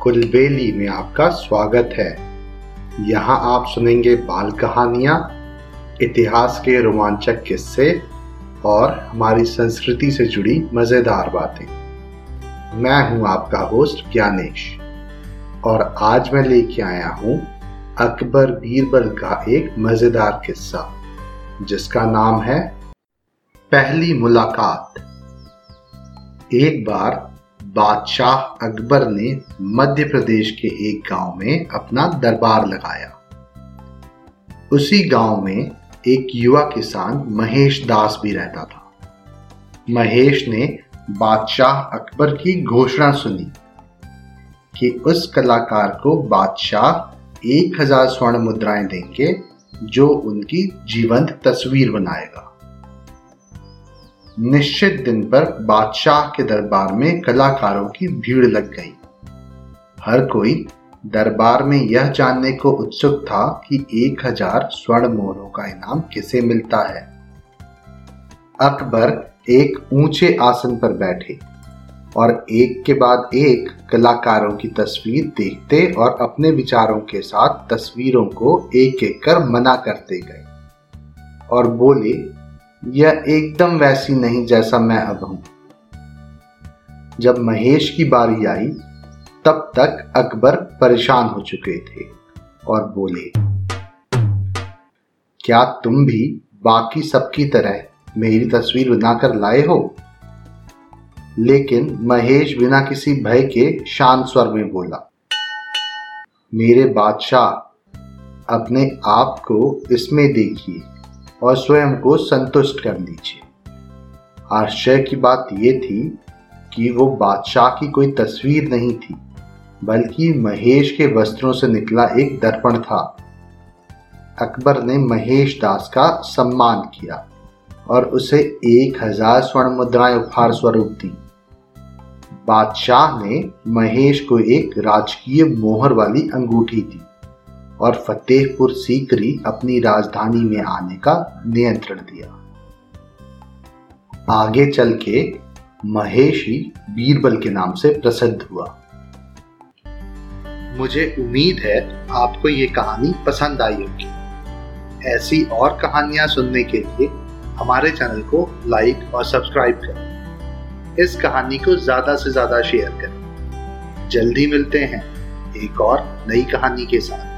कुलबेली में आपका स्वागत है। यहाँ आप सुनेंगे बाल कहानियाँ, इतिहास के रोमांचक किस्से और हमारी संस्कृति से जुड़ी मज़ेदार बातें। मैं हूँ आपका होस्ट ज्ञानेश और आज मैं लेके आया हूँ अकबर बीरबल का एक मज़ेदार किस्सा, जिसका नाम है पहली मुलाकात। एक बार बादशाह अकबर ने मध्य प्रदेश के एक गाँव में अपना दरबार लगाया। उसी गाँव में एक युवा किसान महेश दास भी रहता था। महेश ने बादशाह अकबर की घोषणा सुनी कि उस कलाकार को बादशाह एक हज़ार स्वर्ण मुद्राएँ देंगे जो उनकी जीवंत तस्वीर बनाएगा। निश्चित दिन पर बादशाह के दरबार में कलाकारों की भीड़ लग गई। हर कोई दरबार में यह जानने को उत्सुक था कि एक हज़ार स्वर्ण मोहरों का इनाम किसे मिलता है। अकबर एक ऊँचे आसन पर बैठे और एक के बाद एक कलाकारों की तस्वीर देखते और अपने विचारों के साथ तस्वीरों को एक एक कर मना करते गए और बोले यह एकदम वैसी नहीं जैसा मैं अब हूँ। जब महेश की बारी आई, तब तक अकबर परेशान हो चुके थे और बोले, क्या तुम भी बाकी सबकी तरह मेरी तस्वीर बनाकर लाए हो? लेकिन महेश बिना किसी भय के शांत स्वर में बोला, मेरे बादशाह, अपने आप को इसमें देखिए। और स्वयं को संतुष्ट कर लीजिए। आश्चर्य की बात यह थी कि वो बादशाह की कोई तस्वीर नहीं थी, बल्कि महेश के वस्त्रों से निकला एक दर्पण था। अकबर ने महेश दास का सम्मान किया और उसे एक हज़ार स्वर्ण मुद्राएँ उपहार स्वरूप दी। बादशाह ने महेश को एक राजकीय मोहर वाली अंगूठी दी। और फतेहपुर सीकरी अपनी राजधानी में आने का नियंत्रण दिया। आगे चल के महेशी बीरबल के नाम से प्रसिद्ध हुआ। मुझे उम्मीद है आपको ये कहानी पसंद आई होगी। ऐसी और कहानियाँ सुनने के लिए हमारे चैनल को लाइक और सब्सक्राइब करें। इस कहानी को ज़्यादा से ज़्यादा शेयर करें। जल्दी मिलते हैं एक और नई कहानी के साथ।